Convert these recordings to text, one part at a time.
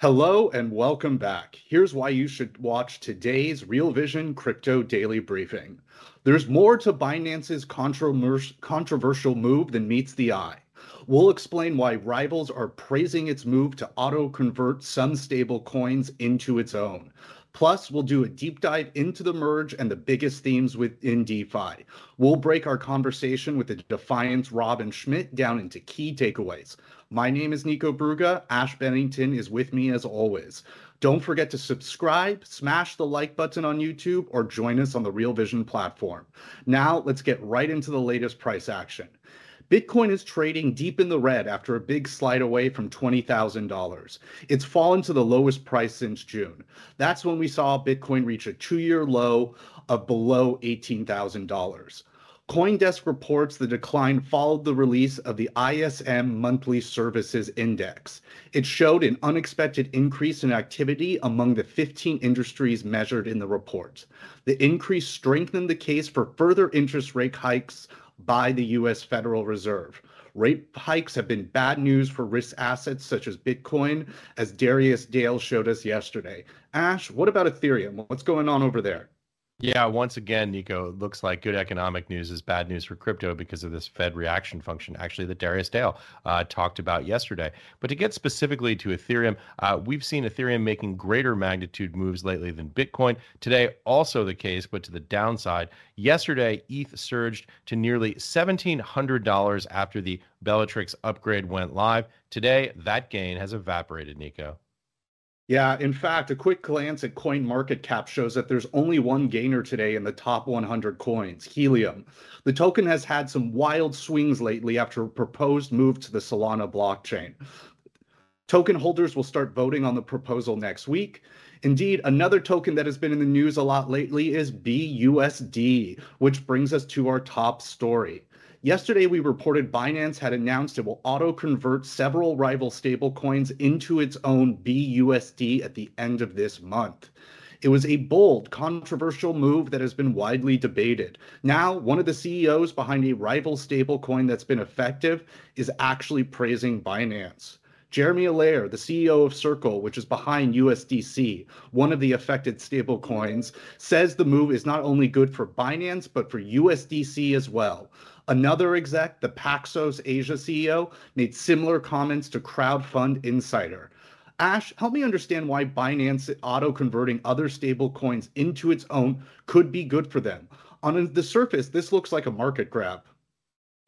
Hello and welcome back. Here's why you should watch today's Real Vision Crypto Daily Briefing. There's more to Binance's controversial move than meets the eye. We'll explain why rivals are praising its move to auto convert some stable coins into its own. Plus, we'll do a deep dive into the merge and the biggest themes within DeFi. We'll break our conversation with the Defiant's Robin Schmidt down into key takeaways. My name is Nico Bruga. Ash Bennington is with me as always. Don't forget to subscribe, smash the like button on YouTube, or join us on the Real Vision platform. Now, let's get right into the latest price action. Bitcoin is trading deep in the red after a big slide away from $20,000. It's fallen to the lowest price since June. That's when we saw Bitcoin reach a two year low of below $18,000. Coindesk reports the decline followed the release of the ISM Monthly Services Index. It showed an unexpected increase in activity among the 15 industries measured in the report. The increase strengthened the case for further interest rate hikes by the US Federal Reserve. Rate hikes have been bad news for risk assets such as Bitcoin, as Darius Dale showed us yesterday. Ash, what about Ethereum? What's going on over there? Yeah, once again, Nico, it looks like good economic news is bad news for crypto because of this Fed reaction function, actually, that Darius Dale uh, talked about yesterday. But to get specifically to Ethereum, uh, we've seen Ethereum making greater magnitude moves lately than Bitcoin. Today, also the case, but to the downside. Yesterday, ETH surged to nearly $1,700 after the Bellatrix upgrade went live. Today, that gain has evaporated, Nico. Yeah, in fact, a quick glance at coin market cap shows that there's only one gainer today in the top 100 coins, Helium. The token has had some wild swings lately after a proposed move to the Solana blockchain. Token holders will start voting on the proposal next week. Indeed, another token that has been in the news a lot lately is BUSD, which brings us to our top story. Yesterday, we reported Binance had announced it will auto convert several rival stablecoins into its own BUSD at the end of this month. It was a bold, controversial move that has been widely debated. Now, one of the CEOs behind a rival stablecoin that's been effective is actually praising Binance. Jeremy Allaire, the CEO of Circle, which is behind USDC, one of the affected stablecoins, says the move is not only good for Binance, but for USDC as well. Another exec, the Paxos Asia CEO, made similar comments to Crowdfund Insider. Ash, help me understand why Binance auto converting other stable coins into its own could be good for them. On the surface, this looks like a market grab.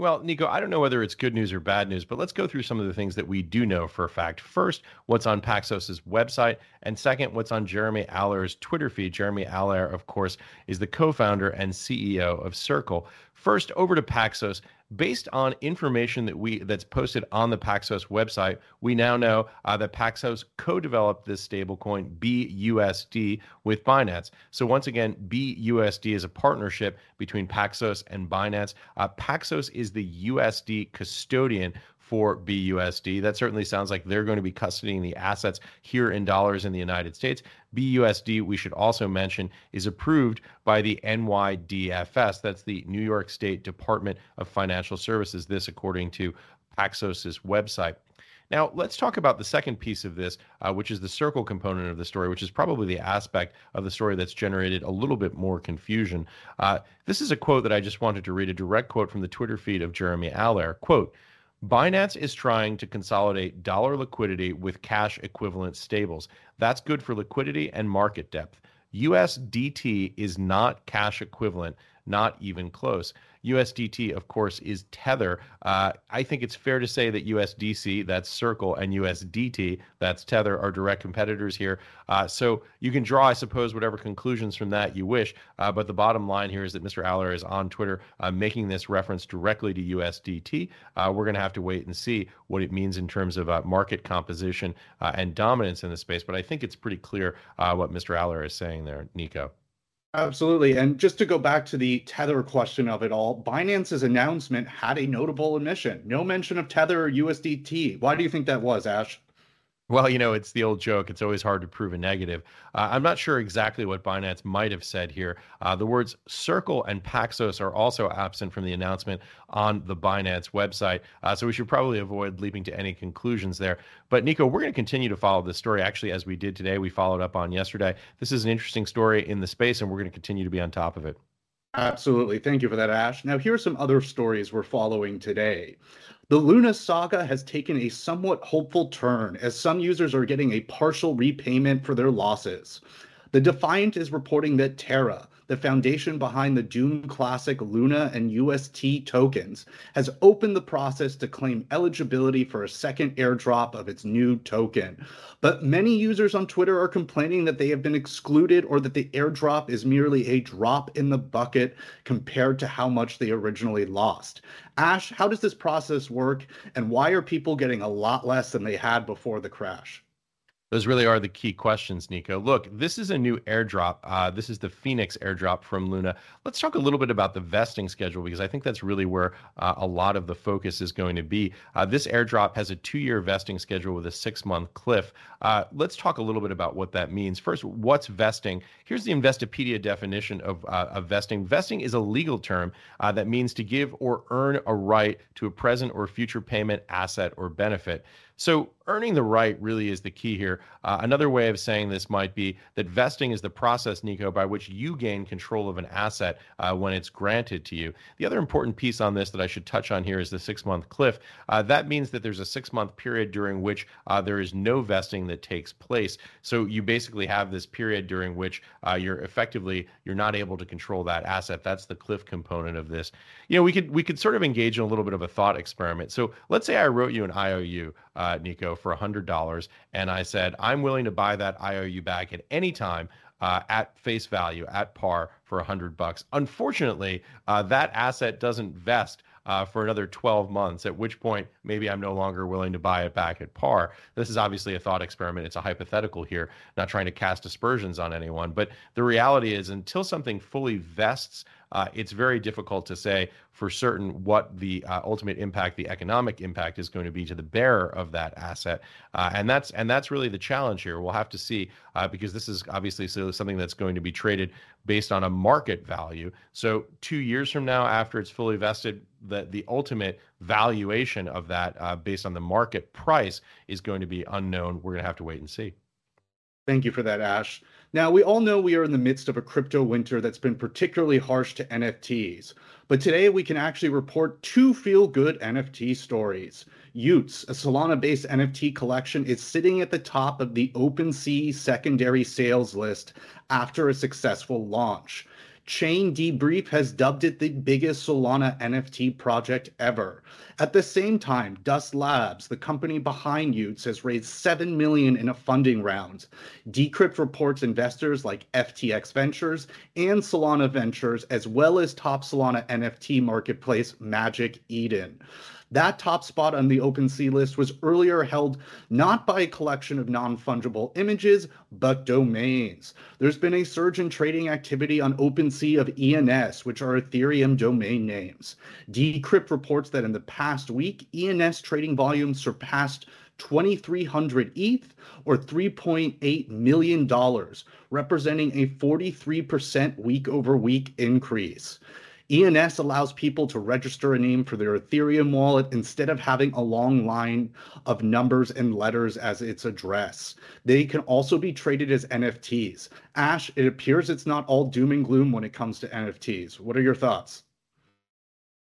Well, Nico, I don't know whether it's good news or bad news, but let's go through some of the things that we do know for a fact. First, what's on Paxos's website, and second, what's on Jeremy Allaire's Twitter feed. Jeremy Allaire, of course, is the co-founder and CEO of Circle. First, over to Paxos. Based on information that we that's posted on the Paxos website, we now know uh, that Paxos co-developed this stablecoin BUSD with Binance. So once again, BUSD is a partnership between Paxos and Binance. Uh, Paxos is the USD custodian for BUSD. That certainly sounds like they're going to be custodying the assets here in dollars in the United States. BUSD, we should also mention, is approved by the NYDFS. That's the New York State Department of Financial Services. This, according to Paxos's website. Now, let's talk about the second piece of this, uh, which is the circle component of the story, which is probably the aspect of the story that's generated a little bit more confusion. Uh, this is a quote that I just wanted to read, a direct quote from the Twitter feed of Jeremy Allaire. Quote, Binance is trying to consolidate dollar liquidity with cash equivalent stables. That's good for liquidity and market depth. USDT is not cash equivalent. Not even close. USDT, of course, is Tether. Uh, I think it's fair to say that USDC, that's Circle, and USDT, that's Tether, are direct competitors here. Uh, so you can draw, I suppose, whatever conclusions from that you wish. Uh, but the bottom line here is that Mr. Allaire is on Twitter uh, making this reference directly to USDT. Uh, we're going to have to wait and see what it means in terms of uh, market composition and dominance in the space. But I think it's pretty clear what Mr. Allaire is saying there, Nico. Absolutely. And just to go back to the Tether question of it all, Binance's announcement had a notable omission. No mention of Tether or USDT. Why do you think that was, Ash? Well, you know, it's the old joke. It's always hard to prove a negative. Uh, I'm not sure exactly what Binance might have said here. Uh, the words Circle and Paxos are also absent from the announcement on the Binance website. Uh, so we should probably avoid leaping to any conclusions there. But Nico, we're going to continue to follow this story. Actually, as we did today, we followed up on yesterday. This is an interesting story in the space, and we're going to continue to be on top of it. Absolutely. Thank you for that, Ash. Now, here are some other stories we're following today. The Luna saga has taken a somewhat hopeful turn as some users are getting a partial repayment for their losses. The Defiant is reporting that Terra, the foundation behind the Dune Classic Luna and UST tokens, has opened the process to claim eligibility for a second airdrop of its new token. But many users on Twitter are complaining that they have been excluded or that the airdrop is merely a drop in the bucket compared to how much they originally lost. Ash, how does this process work and why are people getting a lot less than they had before the crash? Those really are the key questions, Nico. Look, this is a new airdrop. Uh, this is the Phoenix airdrop from Luna. Let's talk a little bit about the vesting schedule because I think that's really where uh, a lot of the focus is going to be. Uh, this airdrop has a two year vesting schedule with a six month cliff. Uh, let's talk a little bit about what that means. First, what's vesting? Here's the Investopedia definition of, uh, of vesting. Vesting is a legal term uh, that means to give or earn a right to a present or future payment, asset, or benefit. So earning the right really is the key here. Uh, another way of saying this might be that vesting is the process, Nico, by which you gain control of an asset uh, when it's granted to you. The other important piece on this that I should touch on here is the six month cliff. Uh, that means that there's a six month period during which uh, there is no vesting that takes place. So you basically have this period during which uh, you're effectively you're not able to control that asset. That's the cliff component of this. You know, we could we could sort of engage in a little bit of a thought experiment. So let's say I wrote you an IOU uh, Nico, for $100. And I said, I'm willing to buy that IOU back at any time uh, at face value, at par for a 100 bucks. Unfortunately, uh, that asset doesn't vest uh, for another 12 months, at which point maybe I'm no longer willing to buy it back at par. This is obviously a thought experiment. It's a hypothetical here, not trying to cast aspersions on anyone. But the reality is, until something fully vests, uh, it's very difficult to say for certain what the uh, ultimate impact, the economic impact, is going to be to the bearer of that asset, uh, and that's and that's really the challenge here. We'll have to see uh, because this is obviously something that's going to be traded based on a market value. So two years from now, after it's fully vested, the the ultimate valuation of that uh, based on the market price is going to be unknown. We're going to have to wait and see. Thank you for that, Ash. Now, we all know we are in the midst of a crypto winter that's been particularly harsh to NFTs, but today we can actually report two feel good NFT stories. y00ts, a Solana based NFT collection, is sitting at the top of the OpenSea secondary sales list after a successful launch. Chain Debrief has dubbed it the biggest Solana NFT project ever. At the same time, Dust Labs, the company behind y00ts, has raised 7 million in a funding round. Decrypt reports investors like FTX Ventures and Solana Ventures, as well as top Solana NFT marketplace Magic Eden. That top spot on the OpenSea list was earlier held not by a collection of non fungible images, but domains. There's been a surge in trading activity on OpenSea of ENS, which are Ethereum domain names. Decrypt reports that in the past week, ENS trading volume surpassed 2300 ETH or $3.8 million, representing a 43% week over week increase. ENS allows people to register a name for their Ethereum wallet instead of having a long line of numbers and letters as its address. They can also be traded as NFTs. Ash, it appears it's not all doom and gloom when it comes to NFTs. What are your thoughts?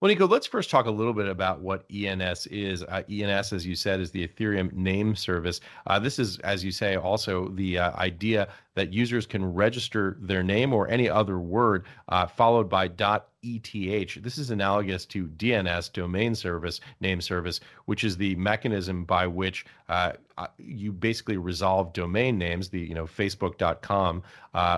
Well, Nico, let's first talk a little bit about what ENS is. Uh, ENS, as you said, is the Ethereum name service. Uh, this is, as you say, also the uh, idea that users can register their name or any other word uh, followed by .eth. This is analogous to DNS, domain service, name service, which is the mechanism by which uh, uh, you basically resolve domain names, the you know Facebook.com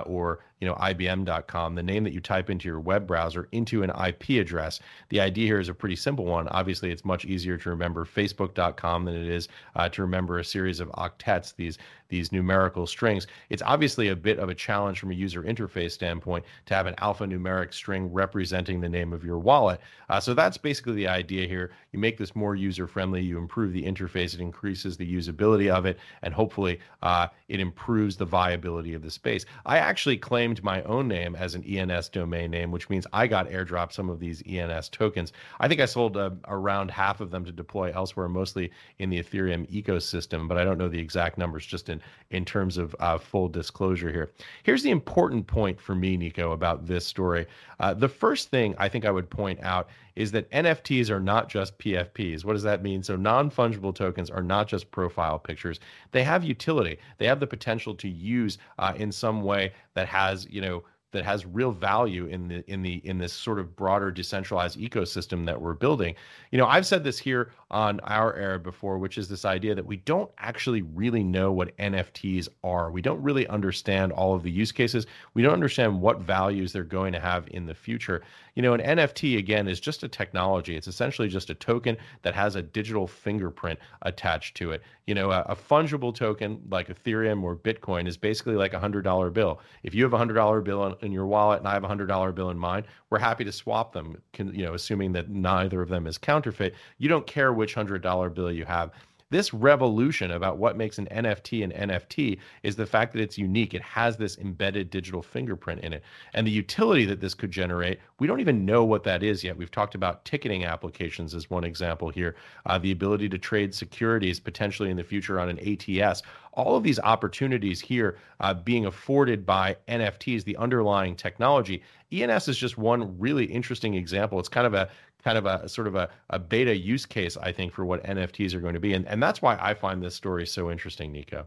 or you know IBM.com, the name that you type into your web browser into an IP address. The idea here is a pretty simple one. Obviously, it's much easier to remember Facebook.com than it is uh, to remember a series of octets. These these numerical strings. It's obviously a bit of a challenge from a user interface standpoint to have an alphanumeric string representing the name of your wallet. Uh, so that's basically the idea here. You make this more user friendly. You improve the interface. It increases the usability of it, and hopefully uh, it improves the viability of the space. I actually claimed my own name as an ENS domain name, which means I got airdropped some of these ENS tokens. I think I sold uh, around half of them to deploy elsewhere, mostly in the Ethereum ecosystem, but I don't know the exact numbers just in in terms of uh, full disclosure here. Here's the important point for me, Nico, about this story. Uh, the first thing I think I would point out is that NFTs are not just PFPs. What does that mean? So non fungible tokens are not just profile pictures. They have utility. They have the potential to use uh, in some way that has, you know, that has real value in the in the in this sort of broader decentralized ecosystem that we're building. You know, I've said this here on our era before, which is this idea that we don't actually really know what NFTs are. We don't really understand all of the use cases. We don't understand what values they're going to have in the future. You know, an NFT again is just a technology. It's essentially just a token that has a digital fingerprint attached to it. You know, a, a fungible token like Ethereum or Bitcoin is basically like a hundred dollar bill. If you have a hundred dollar bill in, in your wallet and I have a hundred dollar bill in mine, we're happy to swap them. Can, you know, assuming that neither of them is counterfeit. You don't care which hundred dollar bill you have. This revolution about what makes an NFT an NFT is the fact that it's unique. It has this embedded digital fingerprint in it. And the utility that this could generate, we don't even know what that is yet. We've talked about ticketing applications as one example here, uh, the ability to trade securities potentially in the future on an ATS. All of these opportunities here uh, being afforded by NFTs, the underlying technology. ENS is just one really interesting example. It's kind of a kind of a sort of a, a beta use case, I think, for what NFTs are going to be. And, and that's why I find this story so interesting, Nico.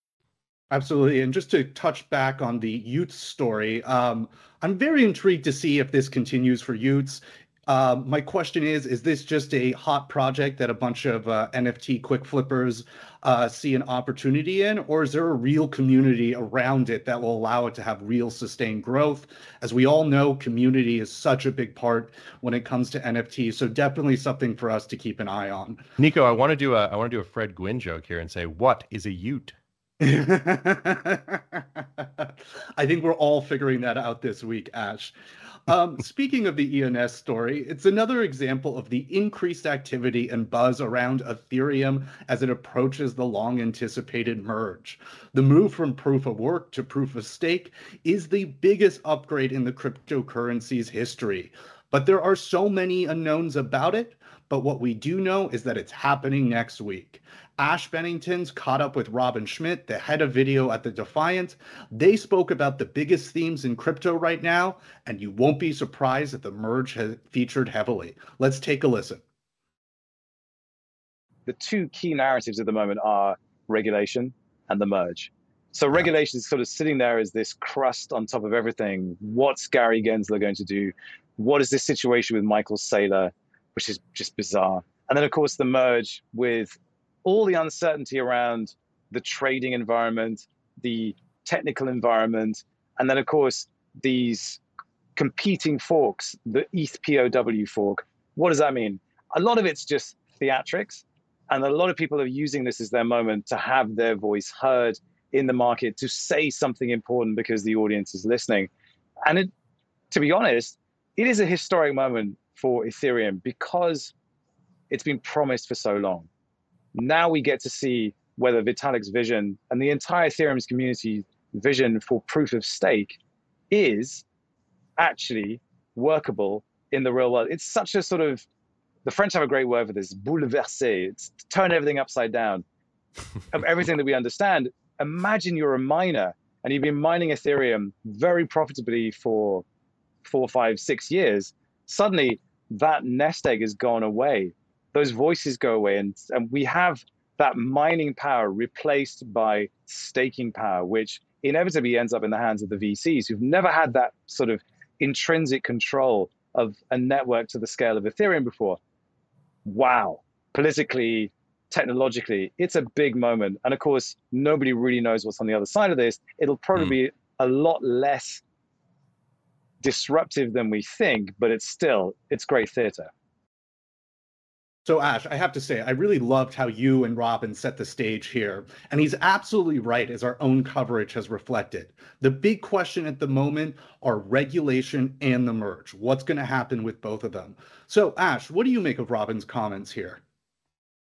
Absolutely. And just to touch back on the y00ts story, um, I'm very intrigued to see if this continues for y00ts. Uh, my question is Is this just a hot project that a bunch of uh, NFT quick flippers uh, see an opportunity in, or is there a real community around it that will allow it to have real sustained growth? As we all know, community is such a big part when it comes to NFTs. So definitely something for us to keep an eye on. Nico, I want to do a I want to do a Fred Gwynne joke here and say, what is a y00ts? I think we're all figuring that out this week, Ash. Um, speaking of the ENS story, it's another example of the increased activity and buzz around Ethereum as it approaches the long anticipated merge. The move from proof of work to proof of stake is the biggest upgrade in the cryptocurrency's history. But there are so many unknowns about it. But what we do know is that it's happening next week. Ash Bennington's caught up with Robin Schmidt, the head of video at the Defiant. They spoke about the biggest themes in crypto right now, and you won't be surprised that the merge has featured heavily. Let's take a listen. The two key narratives at the moment are regulation and the merge. So yeah. regulation is sort of sitting there as this crust on top of everything. What's Gary Gensler going to do? What is this situation with Michael Saylor, which is just bizarre? And then, of course, the merge with all the uncertainty around the trading environment, the technical environment, and then, of course, these competing forks, the ETH POW fork. What does that mean? A lot of it's just theatrics, and a lot of people are using this as their moment to have their voice heard in the market, to say something important because the audience is listening. And it, to be honest, it is a historic moment for Ethereum because it's been promised for so long. Now we get to see whether Vitalik's vision and the entire Ethereum's community vision for proof of stake is actually workable in the real world. It's such a sort of the French have a great word for this, bouleverser. It's turn everything upside down of everything that we understand. Imagine you're a miner and you've been mining Ethereum very profitably for four, five, six years. Suddenly, that nest egg has gone away. Those voices go away, and, and we have that mining power replaced by staking power, which inevitably ends up in the hands of the VCs who've never had that sort of intrinsic control of a network to the scale of Ethereum before. Wow. Politically, technologically, it's a big moment. And of course, nobody really knows what's on the other side of this. It'll probably mm. be a lot less disruptive than we think, but it's still, it's great theater. So, Ash, I have to say, I really loved how you and Robin set the stage here. And he's absolutely right, as our own coverage has reflected. The big question at the moment are regulation and the merge. What's going to happen with both of them? So, Ash, what do you make of Robin's comments here?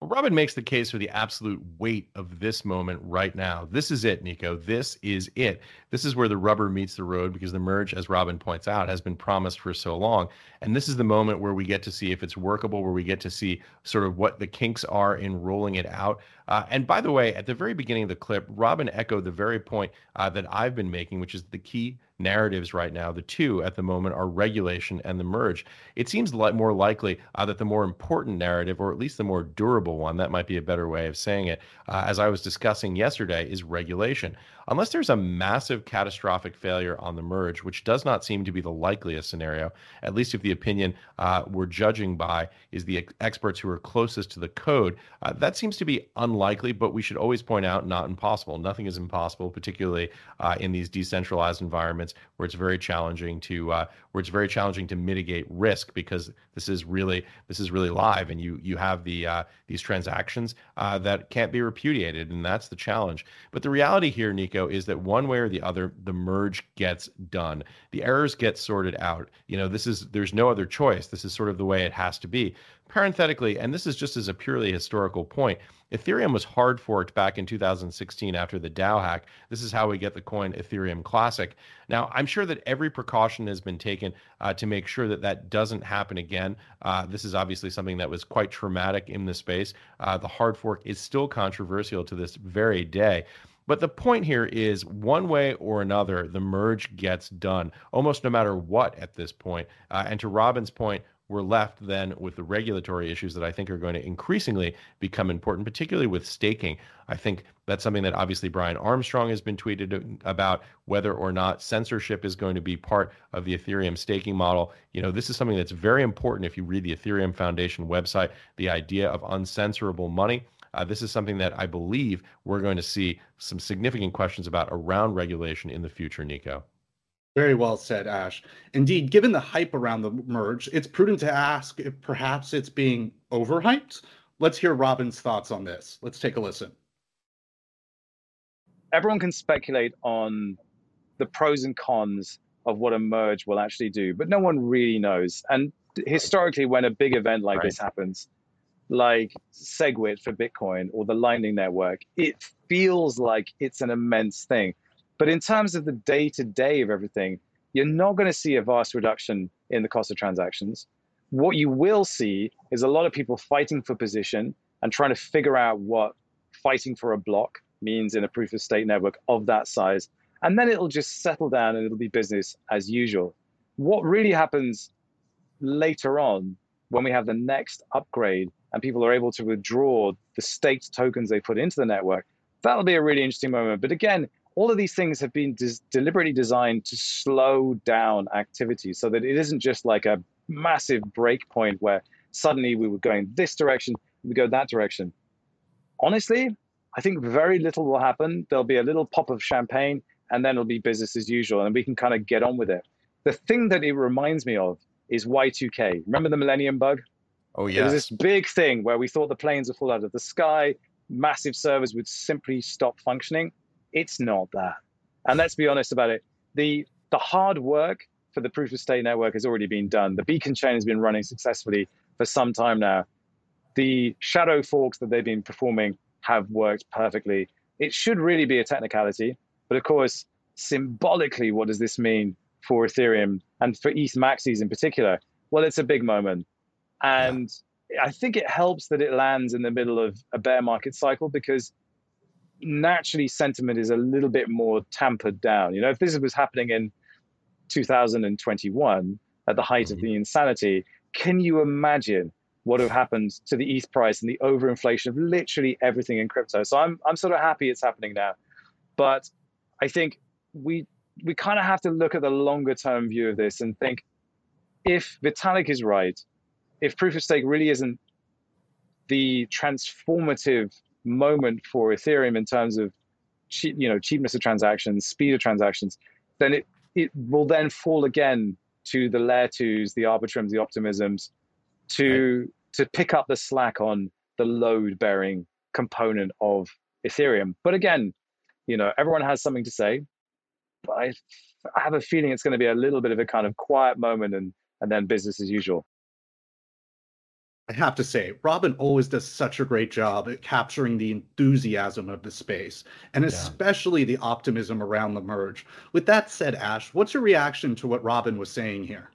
Robin makes the case for the absolute weight of this moment right now. This is it, Nico. This is it. This is where the rubber meets the road because the merge, as Robin points out, has been promised for so long. And this is the moment where we get to see if it's workable, where we get to see sort of what the kinks are in rolling it out. Uh, and by the way, at the very beginning of the clip, Robin echoed the very point uh, that I've been making, which is the key narratives right now. The two at the moment are regulation and the merge. It seems more likely uh, that the more important narrative, or at least the more durable one, that might be a better way of saying it, uh, as I was discussing yesterday, is regulation unless there's a massive catastrophic failure on the merge, which does not seem to be the likeliest scenario, at least if the opinion uh, we're judging by is the ex- experts who are closest to the code, uh, that seems to be unlikely, but we should always point out not impossible. Nothing is impossible, particularly uh, in these decentralized environments where it's very challenging to uh, where it's very challenging to mitigate risk because this is really this is really live and you you have the uh, these transactions uh, that can't be repudiated and that's the challenge. But the reality here, Nico is that one way or the other, the merge gets done. The errors get sorted out. You know, this is there's no other choice. This is sort of the way it has to be. Parenthetically, and this is just as a purely historical point, Ethereum was hard forked back in 2016 after the DAO hack. This is how we get the coin Ethereum Classic. Now, I'm sure that every precaution has been taken uh, to make sure that that doesn't happen again. Uh, this is obviously something that was quite traumatic in the space. Uh, the hard fork is still controversial to this very day. But the point here is one way or another, the merge gets done almost no matter what at this point. Uh, and to Robin's point, we're left then with the regulatory issues that I think are going to increasingly become important, particularly with staking. I think that's something that obviously Brian Armstrong has been tweeted about whether or not censorship is going to be part of the Ethereum staking model. You know, this is something that's very important if you read the Ethereum Foundation website, the idea of uncensorable money. Uh, this is something that I believe we're going to see some significant questions about around regulation in the future, Nico. Very well said, Ash. Indeed, given the hype around the merge, it's prudent to ask if perhaps it's being overhyped. Let's hear Robin's thoughts on this. Let's take a listen. Everyone can speculate on the pros and cons of what a merge will actually do, but no one really knows. And historically, when a big event like right. this happens, like SegWit for Bitcoin or the Lightning Network, it feels like it's an immense thing. But in terms of the day to day of everything, you're not going to see a vast reduction in the cost of transactions. What you will see is a lot of people fighting for position and trying to figure out what fighting for a block means in a proof of stake network of that size. And then it'll just settle down and it'll be business as usual. What really happens later on when we have the next upgrade and people are able to withdraw the staked tokens they put into the network, that'll be a really interesting moment. But again, all of these things have been des- deliberately designed to slow down activity so that it isn't just like a massive break point where suddenly we were going this direction, we go that direction. Honestly, I think very little will happen. There'll be a little pop of champagne and then it'll be business as usual and we can kind of get on with it. The thing that it reminds me of is Y2K. Remember the Millennium Bug? Oh yeah. It was this big thing where we thought the planes would fall out of the sky, massive servers would simply stop functioning. It's not that. And let's be honest about it. The the hard work for the proof of stake network has already been done. The beacon chain has been running successfully for some time now. The shadow forks that they've been performing have worked perfectly. It should really be a technicality. But of course, symbolically, what does this mean for Ethereum and for ETH maxis in particular? Well, it's a big moment. And yeah. I think it helps that it lands in the middle of a bear market cycle because naturally sentiment is a little bit more tampered down. You know, if this was happening in 2021 at the height mm-hmm. of the insanity, can you imagine what would have happened to the ETH price and the overinflation of literally everything in crypto? So I'm I'm sort of happy it's happening now. But I think we we kind of have to look at the longer term view of this and think if Vitalik is right, if proof of stake really isn't the transformative moment for Ethereum in terms of cheap, you know, cheapness of transactions, speed of transactions, then it, it will then fall again to the layer twos, the arbitrums, the optimisms, to right. to pick up the slack on the load bearing component of Ethereum. But again, you know, everyone has something to say. But I, I have a feeling it's going to be a little bit of a kind of quiet moment and and then business as usual. I have to say, Robin always does such a great job at capturing the enthusiasm of the space, and especially yeah. the optimism around the merge. With that said, Ash, what's your reaction to what Robin was saying here?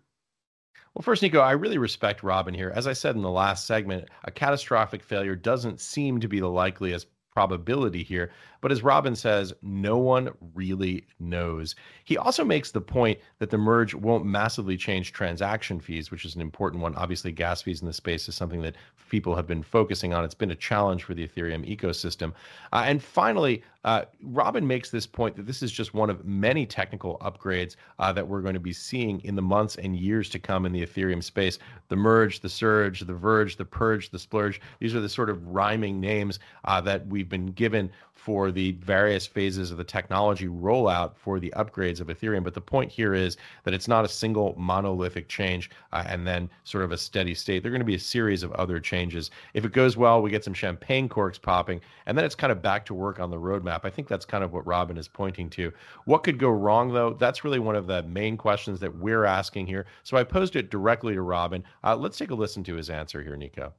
Well, first, Nico, I really respect Robin here. As I said in the last segment, a catastrophic failure doesn't seem to be the likeliest probability here. But as Robin says, no one really knows. He also makes the point that the merge won't massively change transaction fees, which is an important one. Obviously, gas fees in the space is something that people have been focusing on. It's been a challenge for the Ethereum ecosystem. Uh, and finally, uh, Robin makes this point that this is just one of many technical upgrades uh, that we're going to be seeing in the months and years to come in the Ethereum space. The merge, the surge, the verge, the purge, the splurge. These are the sort of rhyming names uh, that we've been given for the various phases of the technology rollout for the upgrades of Ethereum. But the point here is that it's not a single monolithic change uh, and then sort of a steady state. There are going to be a series of other changes. If it goes well, we get some champagne corks popping, and then it's kind of back to work on the roadmap. I think that's kind of what Robin is pointing to. What could go wrong, though? That's really one of the main questions that we're asking here. So I posed it directly to Robin. Uh, let's take a listen to his answer here, Nico.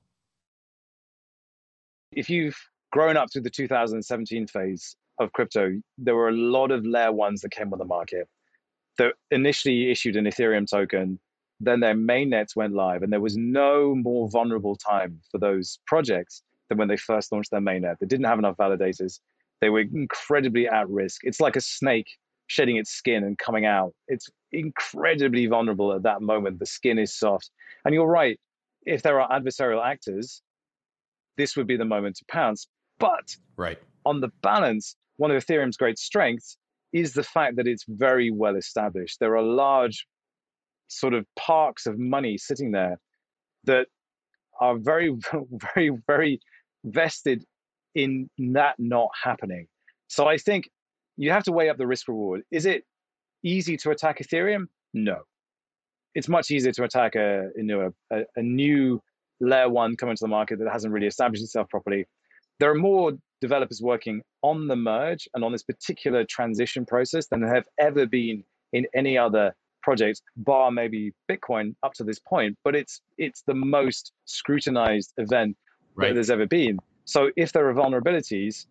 If you've grown up through the 2017 phase of crypto, there were a lot of layer ones that came on the market that initially issued an Ethereum token. Then their mainnets went live, and there was no more vulnerable time for those projects than when they first launched their mainnet. They didn't have enough validators. They were incredibly at risk. It's like a snake shedding its skin and coming out. It's incredibly vulnerable at that moment. The skin is soft. And you're right. If there are adversarial actors, this would be the moment to pounce. But right. on the balance, one of Ethereum's great strengths is the fact that it's very well established. There are large sort of parks of money sitting there that are very, very, very vested in that not happening. So I think you have to weigh up the risk reward. Is it easy to attack Ethereum? No. It's much easier to attack a you know a, a new layer one coming to the market that hasn't really established itself properly there are more developers working on the merge and on this particular transition process than there have ever been in any other project, bar maybe Bitcoin up to this point. But it's it's the most scrutinized event right. that there's ever been. So if there are vulnerabilities,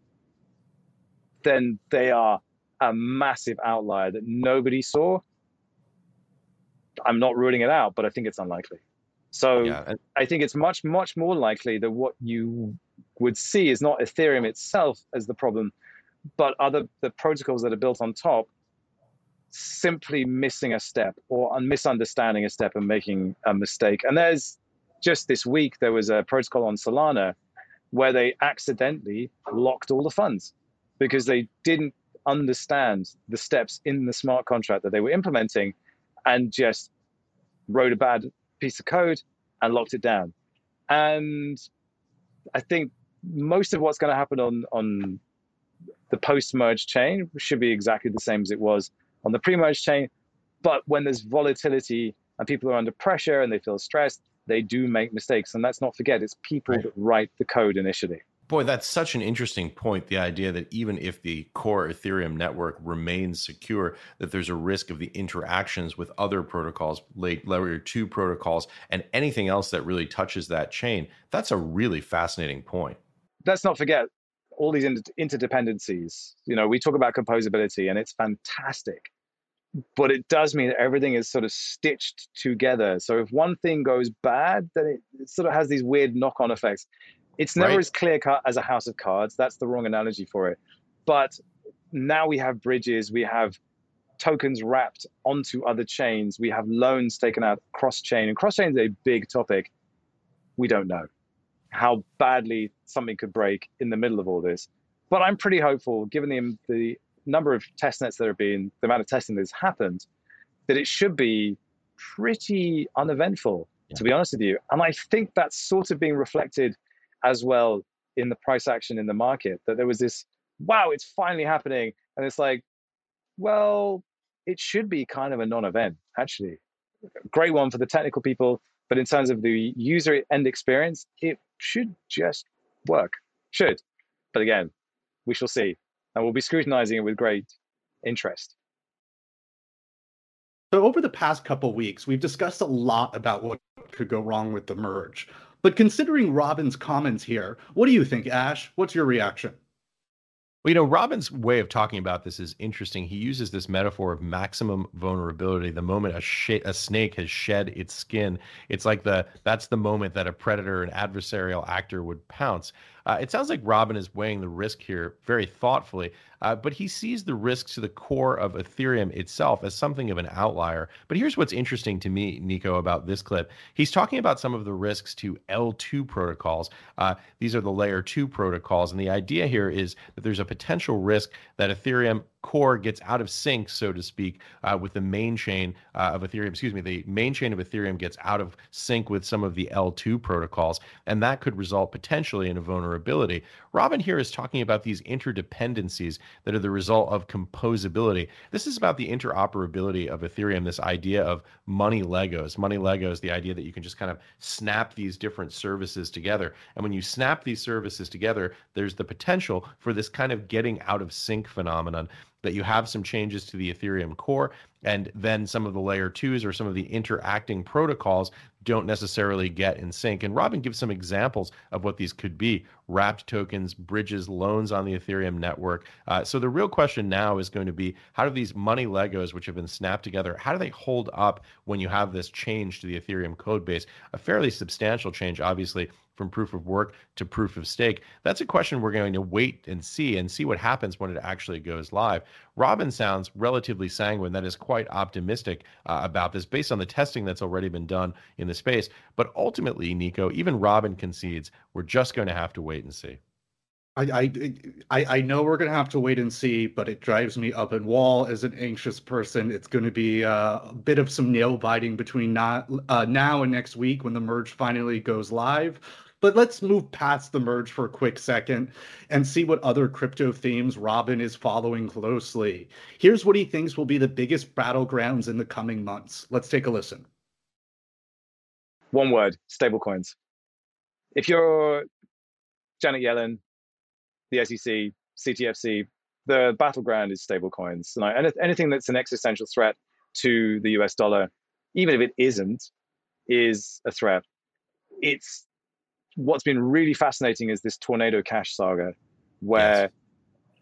then they are a massive outlier that nobody saw. I'm not ruling it out, but I think it's unlikely. So yeah. I think it's much, much more likely that what you would see is not Ethereum itself as the problem, but other the protocols that are built on top simply missing a step or misunderstanding a step and making a mistake. And there's just this week there was a protocol on Solana where they accidentally locked all the funds because they didn't understand the steps in the smart contract that they were implementing and just wrote a bad piece of code and locked it down. And I think most of what's going to happen on on the post-merge chain should be exactly the same as it was on the pre-merge chain. But when there's volatility and people are under pressure and they feel stressed, they do make mistakes. And let's not forget, it's people right. that write the code initially. Boy, that's such an interesting point. The idea that even if the core Ethereum network remains secure, that there's a risk of the interactions with other protocols, late layer two protocols, and anything else that really touches that chain. That's a really fascinating point let's not forget all these inter- interdependencies. You know, we talk about composability and it's fantastic, but it does mean that everything is sort of stitched together. So if one thing goes bad, then it, sort of has these weird knock on effects. It's never right. as clear cut as a house of cards. That's the wrong analogy for it. But now we have bridges, we have tokens wrapped onto other chains, we have loans taken out cross chain, and cross chain is a big topic. We don't know how badly something could break in the middle of all this. But I'm pretty hopeful, given the, the number of test nets that have been, the amount of testing that's happened, that it should be pretty uneventful, yeah. to be honest with you. And I think that's sort of being reflected as well in the price action in the market, that there was this, wow, it's finally happening. And it's like, well, it should be kind of a non event, actually. Great one for the technical people, but in terms of the user end experience, it should just work. Should. But again, we shall see. And we'll be scrutinizing it with great interest. So, over the past couple weeks, we've discussed a lot about what could go wrong with the merge. But considering Robin's comments here, what do you think, Ash? What's your reaction? Well, you know, Robin's way of talking about this is interesting. He uses this metaphor of maximum vulnerability. The moment a, sh- a snake has shed its skin, it's like the that's the moment that a predator, an adversarial actor would pounce. Uh, it sounds like Robin is weighing the risk here very thoughtfully, uh, but he sees the risk to the core of Ethereum itself as something of an outlier. But here's what's interesting to me, Nico, about this clip. He's talking about some of the risks to L2 protocols. Uh, these are the layer two protocols. And the idea here is that there's a potential risk that Ethereum core gets out of sync, so to speak, uh, with the main chain uh, of Ethereum. Excuse me, the main chain of Ethereum gets out of sync with some of the L2 protocols, and that could result potentially in a vulnerability. Robin here is talking about these interdependencies that are the result of composability. This is about the interoperability of Ethereum, this idea of money Legos. Money Legos, the idea that you can just kind of snap these different services together. And when you snap these services together, there's the potential for this kind of getting out of sync phenomenon that you have some changes to the Ethereum core, and then some of the layer twos or some of the interacting protocols don't necessarily get in sync. And Robin gives some examples of what these could be wrapped tokens, bridges, loans on the Ethereum network. Uh, so the real question now is going to be how do these money Legos, which have been snapped together, how do they hold up when you have this change to the Ethereum code base? A fairly substantial change, obviously, from proof of work to proof of stake? That's a question we're going to wait and see and see what happens when it actually goes live. Robin sounds relatively sanguine, that is quite optimistic uh, about this based on the testing that's already been done in the space. But ultimately, Nico, even Robin concedes we're just going to have to wait and see. I, I I know we're gonna have to wait and see, but it drives me up and wall as an anxious person. It's going to be uh, a bit of some nail biting between not, uh, now and next week when the merge finally goes live. But let's move past the merge for a quick second and see what other crypto themes Robin is following closely. Here's what he thinks will be the biggest battlegrounds in the coming months. Let's take a listen. One word stablecoins. If you're Janet Yellen, the SEC, CTFC, the battleground is stablecoins. And anything that's an existential threat to the US dollar, even if it isn't, is a threat. It's what's been really fascinating is this tornado cash saga, where yes.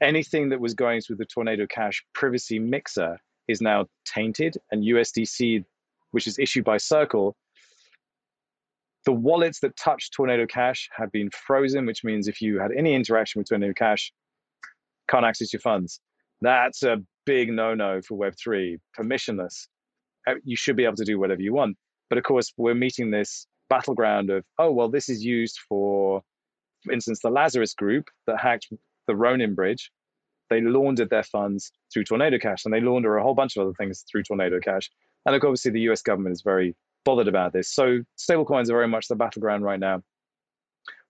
anything that was going through the tornado cash privacy mixer is now tainted, and USDC, which is issued by Circle, the wallets that touch Tornado Cash have been frozen, which means if you had any interaction with Tornado Cash, can't access your funds. That's a big no-no for Web3. Permissionless. Uh, you should be able to do whatever you want. But of course, we're meeting this battleground of, oh, well, this is used for, for instance, the Lazarus group that hacked the Ronin bridge. They laundered their funds through Tornado Cash, and they launder a whole bunch of other things through Tornado Cash. And look, obviously, the US government is very bothered about this. So stablecoins are very much the battleground right now.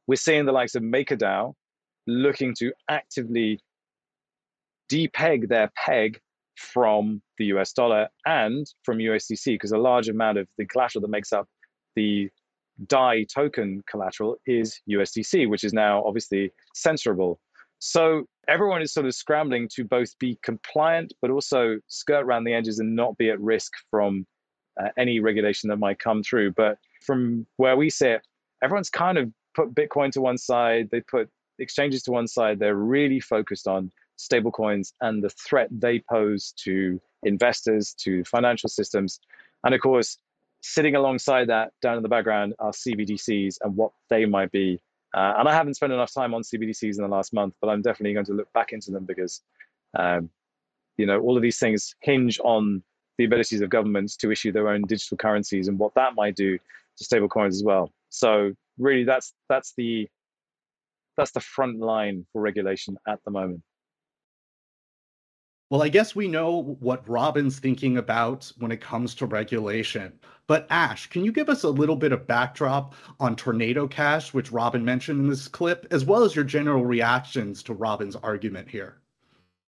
We're seeing the likes of MakerDAO looking to actively depeg their peg from the US dollar and from USDC, because a large amount of the collateral that makes up the DAI token collateral is USDC, which is now obviously censorable. So everyone is sort of scrambling to both be compliant, but also skirt around the edges and not be at risk from uh, any regulation that might come through. But from where we sit, everyone's kind of put Bitcoin to one side. They put exchanges to one side. They're really focused on stablecoins and the threat they pose to investors, to financial systems. And of course, sitting alongside that down in the background are CBDCs and what they might be. Uh, and I haven't spent enough time on CBDCs in the last month, but I'm definitely going to look back into them because, um, you know, all of these things hinge on the abilities of governments to issue their own digital currencies and what that might do to stablecoins as well. So really, that's that's the that's the front line for regulation at the moment. Well, I guess we know what Robin's thinking about when it comes to regulation. But Ash, can you give us a little bit of backdrop on Tornado Cash, which Robin mentioned in this clip, as well as your general reactions to Robin's argument here?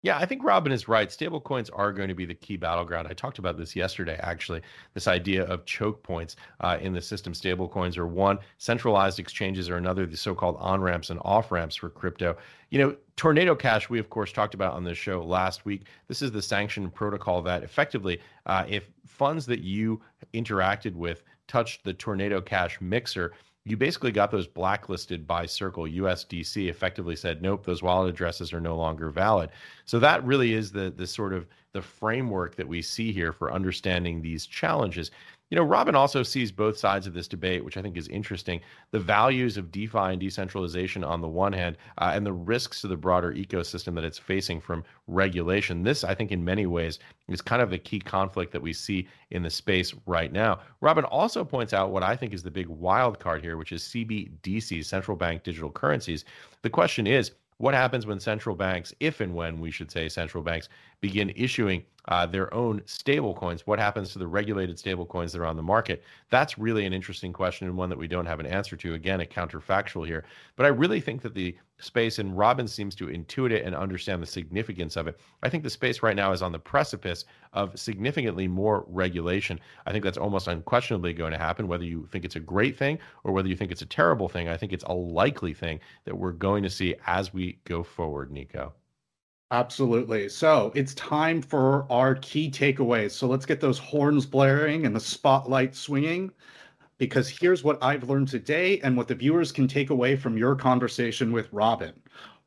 Yeah, I think Robin is right. Stablecoins are going to be the key battleground. I talked about this yesterday, actually. This idea of choke points uh, in the system. Stablecoins are one, centralized exchanges are another, the so called on ramps and off ramps for crypto. You know, Tornado Cash, we of course talked about on this show last week. This is the sanctioned protocol that effectively, uh, if funds that you interacted with touched the Tornado Cash mixer, you basically got those blacklisted by Circle. USDC effectively said, nope, those wallet addresses are no longer valid. So that really is the the sort of the framework that we see here for understanding these challenges. You know, Robin also sees both sides of this debate, which I think is interesting. The values of DeFi and decentralization on the one hand, uh, and the risks to the broader ecosystem that it's facing from regulation. This, I think, in many ways, is kind of the key conflict that we see in the space right now. Robin also points out what I think is the big wild card here, which is CBDC, central bank digital currencies. The question is, what happens when central banks, if and when we should say central banks, begin issuing uh, their own stable coins? What happens to the regulated stable coins that are on the market? That's really an interesting question and one that we don't have an answer to. Again, a counterfactual here. But I really think that the space, and Robin seems to intuit it and understand the significance of it. I think the space right now is on the precipice of significantly more regulation. I think that's almost unquestionably going to happen, whether you think it's a great thing or whether you think it's a terrible thing. I think it's a likely thing that we're going to see as we go forward, Nico. Absolutely. So it's time for our key takeaways. So let's get those horns blaring and the spotlight swinging, because here's what I've learned today and what the viewers can take away from your conversation with Robin.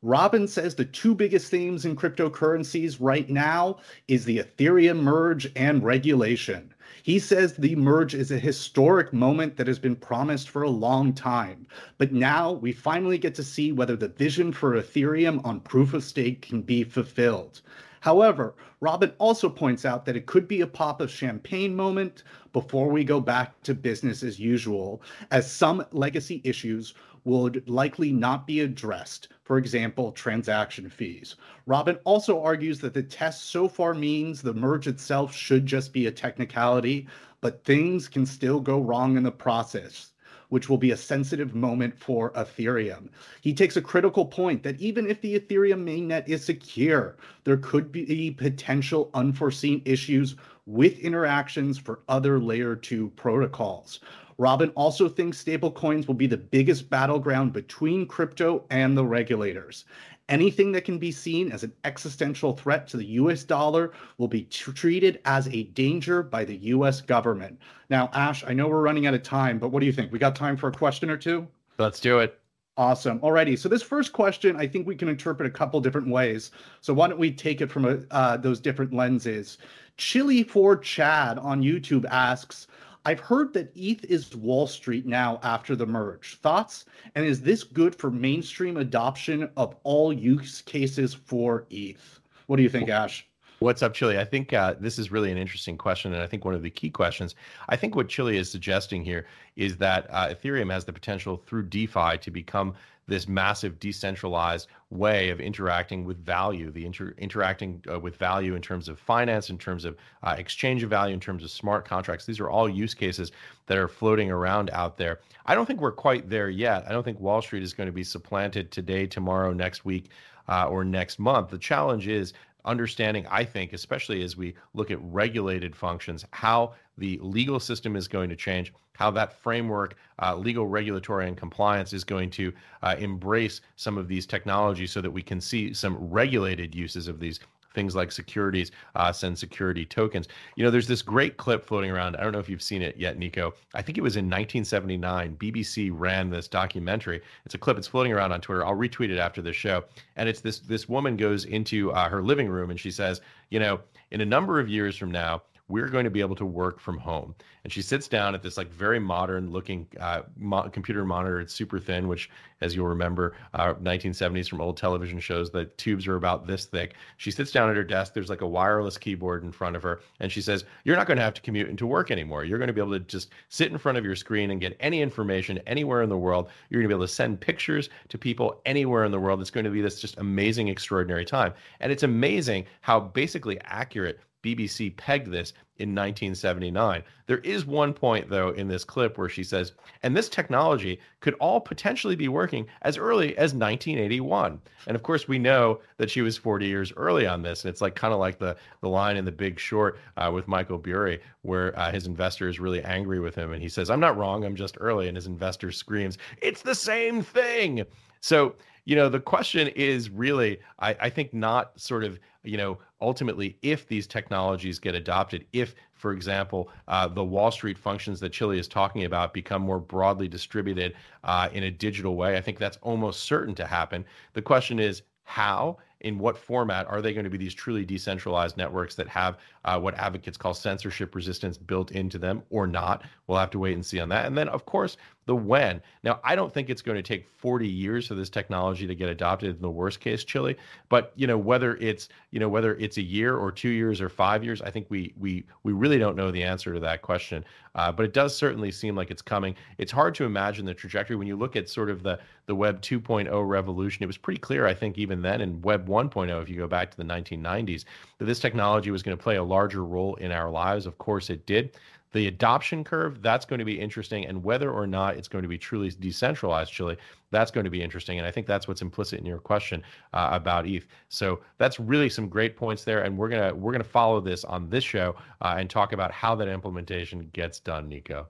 Robin says the two biggest themes in cryptocurrencies right now is the Ethereum merge and regulation. He says the merge is a historic moment that has been promised for a long time. But now we finally get to see whether the vision for Ethereum on proof of stake can be fulfilled. However, Robin also points out that it could be a pop of champagne moment before we go back to business as usual, as some legacy issues would likely not be addressed, for example, transaction fees. Robin also argues that the test so far means the merge itself should just be a technicality, but things can still go wrong in the process which will be a sensitive moment for Ethereum. He takes a critical point that even if the Ethereum mainnet is secure, there could be potential unforeseen issues with interactions for other layer 2 protocols. Robin also thinks stablecoins will be the biggest battleground between crypto and the regulators. Anything that can be seen as an existential threat to the US dollar will be t- treated as a danger by the US government. Now, Ash, I know we're running out of time, but what do you think? We got time for a question or two? Let's do it. Awesome. Alrighty. So this first question, I think we can interpret a couple different ways. So why don't we take it from a, uh, those different lenses? Chili for Chad on YouTube asks, I've heard that ETH is Wall Street now after the merge. Thoughts? And is this good for mainstream adoption of all use cases for ETH? What do you think, Ash? What's up, Chili? I think uh, this is really an interesting question, and I think one of the key questions. I think what Chili is suggesting here is that uh, Ethereum has the potential through DeFi to become this massive decentralized way of interacting with value, the inter- interacting uh, with value in terms of finance, in terms of uh, exchange of value, in terms of smart contracts. These are all use cases that are floating around out there. I don't think we're quite there yet. I don't think Wall Street is going to be supplanted today, tomorrow, next week. Uh, or next month. The challenge is understanding, I think, especially as we look at regulated functions, how the legal system is going to change, how that framework, uh, legal, regulatory, and compliance is going to uh, embrace some of these technologies so that we can see some regulated uses of these things like securities, uh, send security tokens. You know, there's this great clip floating around. I don't know if you've seen it yet, Nico. I think it was in 1979. BBC ran this documentary. It's a clip. It's floating around on Twitter. I'll retweet it after the show. And it's this this woman goes into uh, her living room and she says, you know, in a number of years from now, we're going to be able to work from home. And she sits down at this like very modern looking uh, mo- computer monitor. It's super thin, which, as you'll remember, uh, 1970s from old television shows, the tubes are about this thick. She sits down at her desk. There's like a wireless keyboard in front of her, and she says, "You're not going to have to commute into work anymore. You're going to be able to just sit in front of your screen and get any information anywhere in the world. You're going to be able to send pictures to people anywhere in the world. It's going to be this just amazing, extraordinary time. And it's amazing how basically accurate BBC pegged this in 1979. There is one point, though, in this clip where she says, and this technology could all potentially be working as early as 1981. And of course, we know that she was 40 years early on this. And it's like kind of like the, the line in The Big Short uh, with Michael Burry, where uh, his investor is really angry with him. And he says, I'm not wrong, I'm just early. And his investor screams, It's the same thing. So, you know, the question is really, I, I think, not sort of, you know, ultimately if these technologies get adopted, if, for example, uh, the Wall Street functions that Chili is talking about become more broadly distributed uh, in a digital way, I think that's almost certain to happen. The question is how in what format are they going to be these truly decentralized networks that have uh, what advocates call censorship resistance built into them or not? We'll have to wait and see on that. And then, of course, the when. Now, I don't think it's going to take 40 years for this technology to get adopted in the worst case Chili, but you know whether it's you know whether it's a year or two years or five years, I think we we we really don't know the answer to that question. Uh, but it does certainly seem like it's coming. It's hard to imagine the trajectory when you look at sort of the the Web 2.0 revolution. It was pretty clear, I think, even then in Web 1.0, if you go back to the 1990s, that this technology was going to play a larger role in our lives. Of course, it did. The adoption curve, that's going to be interesting. And whether or not it's going to be truly decentralized Chili, that's going to be interesting. And I think that's what's implicit in your question uh, about ETH. So that's really some great points there. And we're gonna we're gonna follow this on this show uh, and talk about how that implementation gets done, Nico.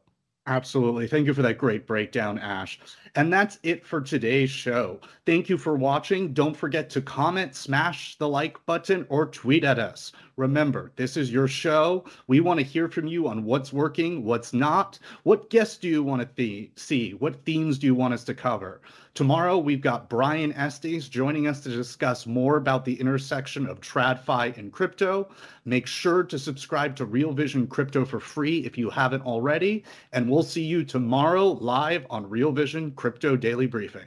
Absolutely. Thank you for that great breakdown, Ash. And that's it for today's show. Thank you for watching. Don't forget to comment, smash the like button, or tweet at us. Remember, this is your show. We want to hear from you on what's working, what's not. What guests do you want to see? What themes do you want us to cover? Tomorrow, we've got Brian Estes joining us to discuss more about the intersection of TradFi and crypto. Make sure to subscribe to Real Vision Crypto for free if you haven't already. And we'll see you tomorrow live on Real Vision Crypto Daily Briefing.